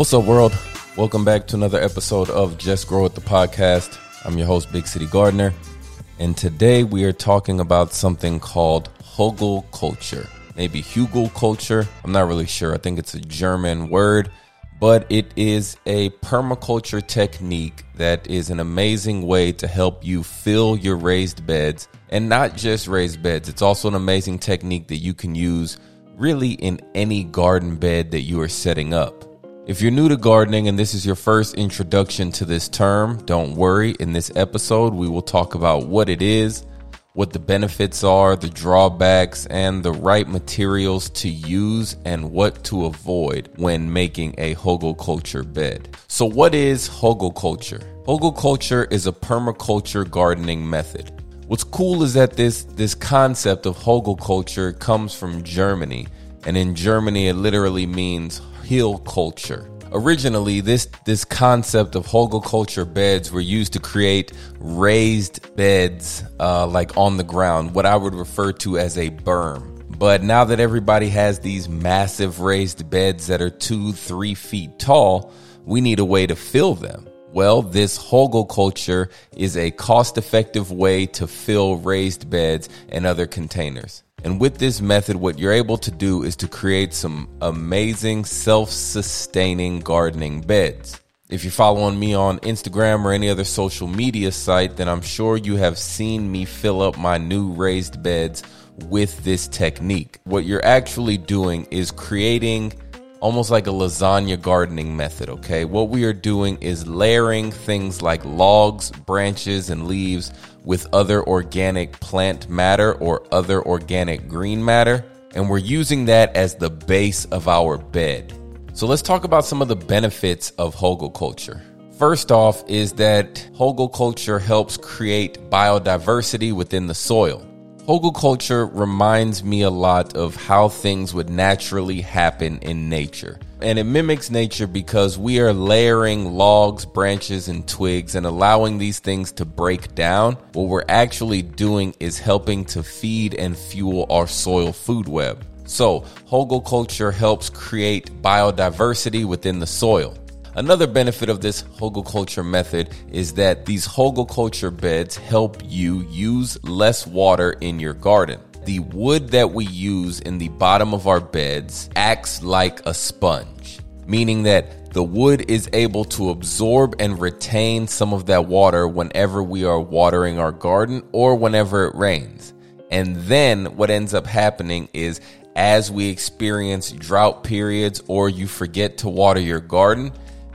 What's up, world? Welcome back to another episode of Just Grow It the podcast. I'm your host, Big City Gardener, and today we are talking about something called Hogel culture. Maybe Hugel culture. I'm not really sure. I think it's a German word, but it is a permaculture technique that is an amazing way to help you fill your raised beds and not just raised beds. It's also an amazing technique that you can use really in any garden bed that you are setting up. If you're new to gardening and this is your first introduction to this term, don't worry. In this episode, we will talk about what it is, what the benefits are, the drawbacks, and the right materials to use and what to avoid when making a culture bed. So, what is culture? culture is a permaculture gardening method. What's cool is that this this concept of culture comes from Germany, and in Germany it literally means hill culture. Originally, this this concept of culture beds were used to create raised beds, uh, like on the ground, what I would refer to as a berm. But now that everybody has these massive raised beds that are two, three feet tall, we need a way to fill them. Well, this culture is a cost effective way to fill raised beds and other containers. And with this method, what you're able to do is to create some amazing self sustaining gardening beds. If you're following me on Instagram or any other social media site, then I'm sure you have seen me fill up my new raised beds with this technique. What you're actually doing is creating almost like a lasagna gardening method, okay? What we are doing is layering things like logs, branches, and leaves with other organic plant matter or other organic green matter, and we're using that as the base of our bed. So let's talk about some of the benefits of hugelkultur. First off, is that hugelkultur helps create biodiversity within the soil culture reminds me a lot of how things would naturally happen in nature. And it mimics nature because we are layering logs, branches, and twigs and allowing these things to break down. What we're actually doing is helping to feed and fuel our soil food web. So, hugelkultur helps create biodiversity within the soil. Another benefit of this culture method is that these culture beds help you use less water in your garden. The wood that we use in the bottom of our beds acts like a sponge, meaning that the wood is able to absorb and retain some of that water whenever we are watering our garden or whenever it rains. And then what ends up happening is as we experience drought periods or you forget to water your garden,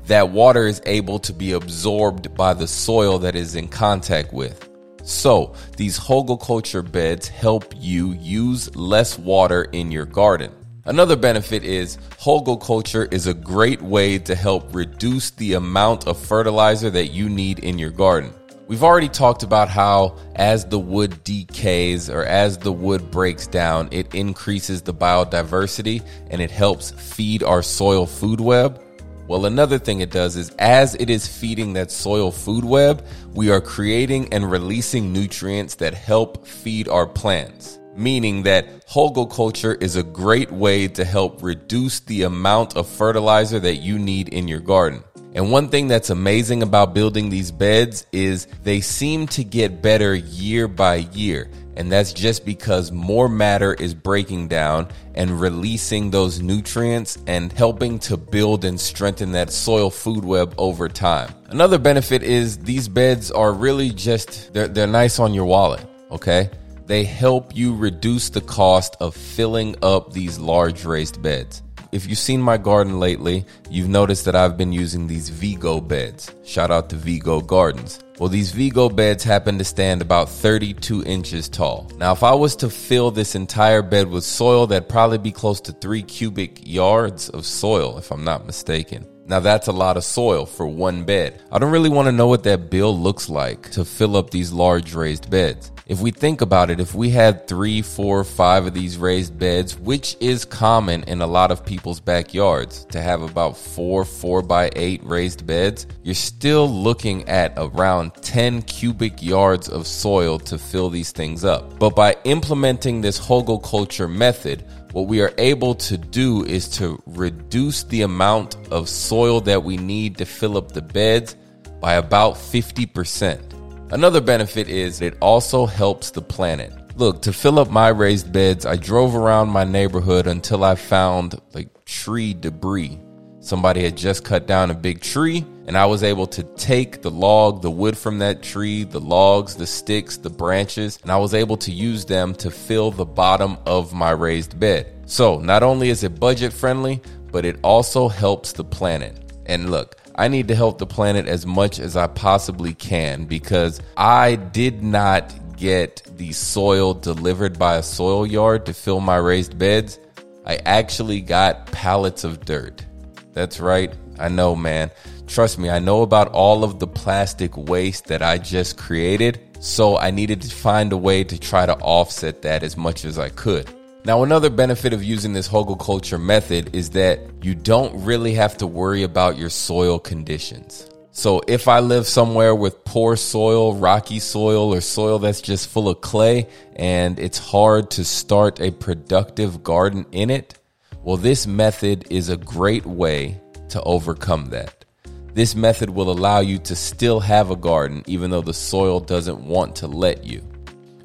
that water is able to be absorbed by the soil that is in contact with. So, these culture beds help you use less water in your garden. Another benefit is culture is a great way to help reduce the amount of fertilizer that you need in your garden. We've already talked about how as the wood decays or as the wood breaks down, it increases the biodiversity and it helps feed our soil food web. Well, another thing it does is as it is feeding that soil food web, we are creating and releasing nutrients that help feed our plants. Meaning that culture is a great way to help reduce the amount of fertilizer that you need in your garden. And one thing that's amazing about building these beds is they seem to get better year by year. And that's just because more matter is breaking down and releasing those nutrients and helping to build and strengthen that soil food web over time. Another benefit is these beds are really just, they're, they're nice on your wallet, okay? They help you reduce the cost of filling up these large raised beds. If you've seen my garden lately, you've noticed that I've been using these Vego beds. Shout out to Vego Gardens. Well, these Vego beds happen to stand about 32 inches tall. Now, if I was to fill this entire bed with soil, that'd probably be close to three cubic yards of soil, if I'm not mistaken. Now that's a lot of soil for one bed. I don't really want to know what that bill looks like to fill up these large raised beds. If we think about it, if we had three, four, five of these raised beds, which is common in a lot of people's backyards to have about four, four by eight raised beds, you're still looking at around 10 cubic yards of soil to fill these things up. But by implementing this hugelkultur method, what we are able to do is to reduce the amount of soil that we need to fill up the beds by about 50%. Another benefit is it also helps the planet. Look, to fill up my raised beds, I drove around my neighborhood until I found like tree debris. Somebody had just cut down a big tree, and I was able to take the log, the wood from that tree, the logs, the sticks, the branches, and I was able to use them to fill the bottom of my raised bed. So, not only is it budget friendly, but it also helps the planet. And look, I need to help the planet as much as I possibly can because I did not get the soil delivered by a soil yard to fill my raised beds. I actually got pallets of dirt. That's right. I know, man. Trust me, I know about all of the plastic waste that I just created. So I needed to find a way to try to offset that as much as I could. Now, another benefit of using this hugelkultur method is that you don't really have to worry about your soil conditions. So if I live somewhere with poor soil, rocky soil, or soil that's just full of clay and it's hard to start a productive garden in it, well, this method is a great way to overcome that. This method will allow you to still have a garden even though the soil doesn't want to let you.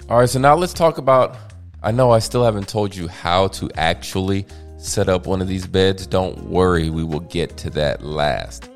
All right, so now let's talk about I know I still haven't told you how to actually set up one of these beds. Don't worry, we will get to that last.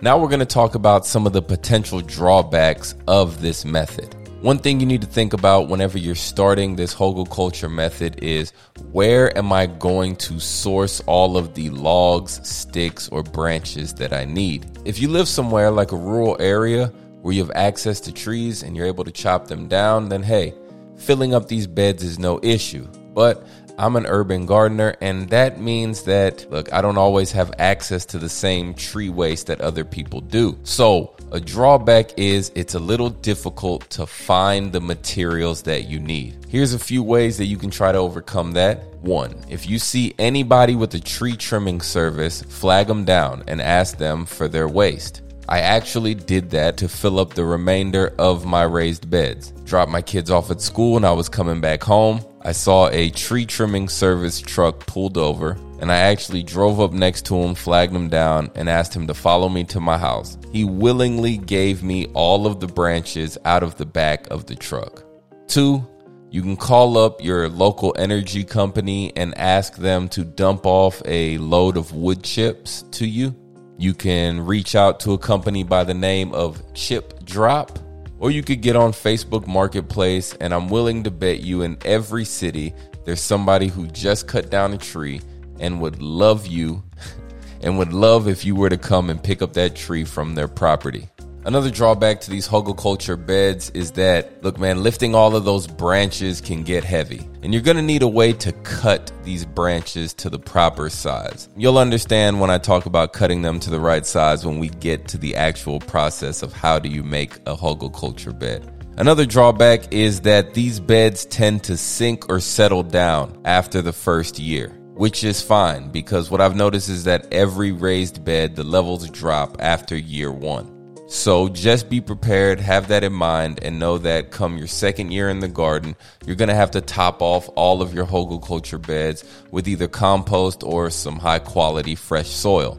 Now we're going to talk about some of the potential drawbacks of this method. One thing you need to think about whenever you're starting this hugelkultur method is where am I going to source all of the logs, sticks, or branches that I need? If you live somewhere like a rural area where you have access to trees and you're able to chop them down, then hey, filling up these beds is no issue. But I'm an urban gardener, and that means that, look, I don't always have access to the same tree waste that other people do. So, a drawback is it's a little difficult to find the materials that you need. Here's a few ways that you can try to overcome that. One, if you see anybody with a tree trimming service, flag them down and ask them for their waste. I actually did that to fill up the remainder of my raised beds. Dropped my kids off at school and I was coming back home. I saw a tree trimming service truck pulled over, and I actually drove up next to him, flagged him down, and asked him to follow me to my house. He willingly gave me all of the branches out of the back of the truck. Two, you can call up your local energy company and ask them to dump off a load of wood chips to you. You can reach out to a company by the name of ChipDrop, or you could get on Facebook Marketplace. And I'm willing to bet you in every city there's somebody who just cut down a tree and would love you and would love if you were to come and pick up that tree from their property. Another drawback to these hugelkultur beds is that, look, man, lifting all of those branches can get heavy. And you're gonna need a way to cut these branches to the proper size. You'll understand when I talk about cutting them to the right size when we get to the actual process of how do you make a hugelkultur bed. Another drawback is that these beds tend to sink or settle down after the first year which is fine because what I've noticed is that every raised bed, the levels drop after year one. So just be prepared, have that in mind, and know that come your second year in the garden, you're going to have to top off all of your hugelkultur beds with either compost or some high quality fresh soil.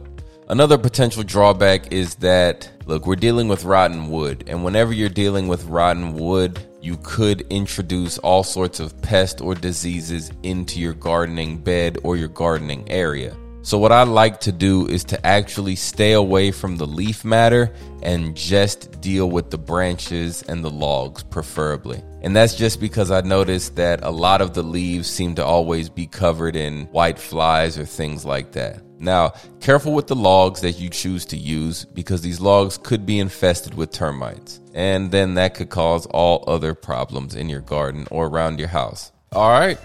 Another potential drawback is that, look, we're dealing with rotten wood, and whenever you're dealing with rotten wood, you could introduce all sorts of pests or diseases into your gardening bed or your gardening area. So, what I like to do is to actually stay away from the leaf matter and just deal with the branches and the logs, preferably. And that's just because I noticed that a lot of the leaves seem to always be covered in white flies or things like that. Now, careful with the logs that you choose to use because these logs could be infested with termites. And then that could cause all other problems in your garden or around your house. All right,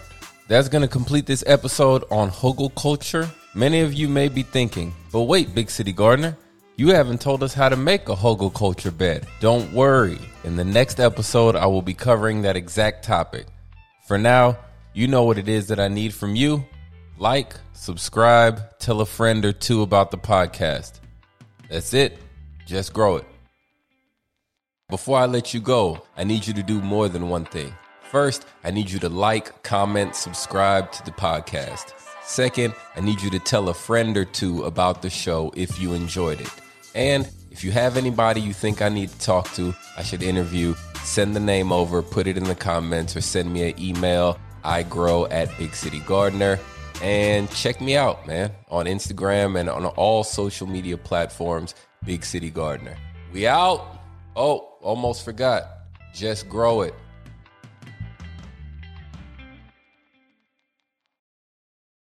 that's going to complete this episode on hugelkultur. Many of you may be thinking, but wait, Big City Gardener, You haven't told us how to make a hugelkultur bed. Don't worry. In the next episode, I will be covering that exact topic. For now, you know what it is that I need from you. Like, subscribe, tell a friend or two about the podcast. That's it. Just grow it. Before I let you go, I need you to do more than one thing. First, I need you to like, comment, subscribe to the podcast. Second, I need you to tell a friend or two about the show if you enjoyed it. And if you have anybody you think I need to talk to, I should interview, send the name over, put it in the comments, or send me an email. I grow at Big City Gardener. And check me out, man, on Instagram and on all social media platforms, Big City Gardener. We out. Oh, almost forgot. Just grow it.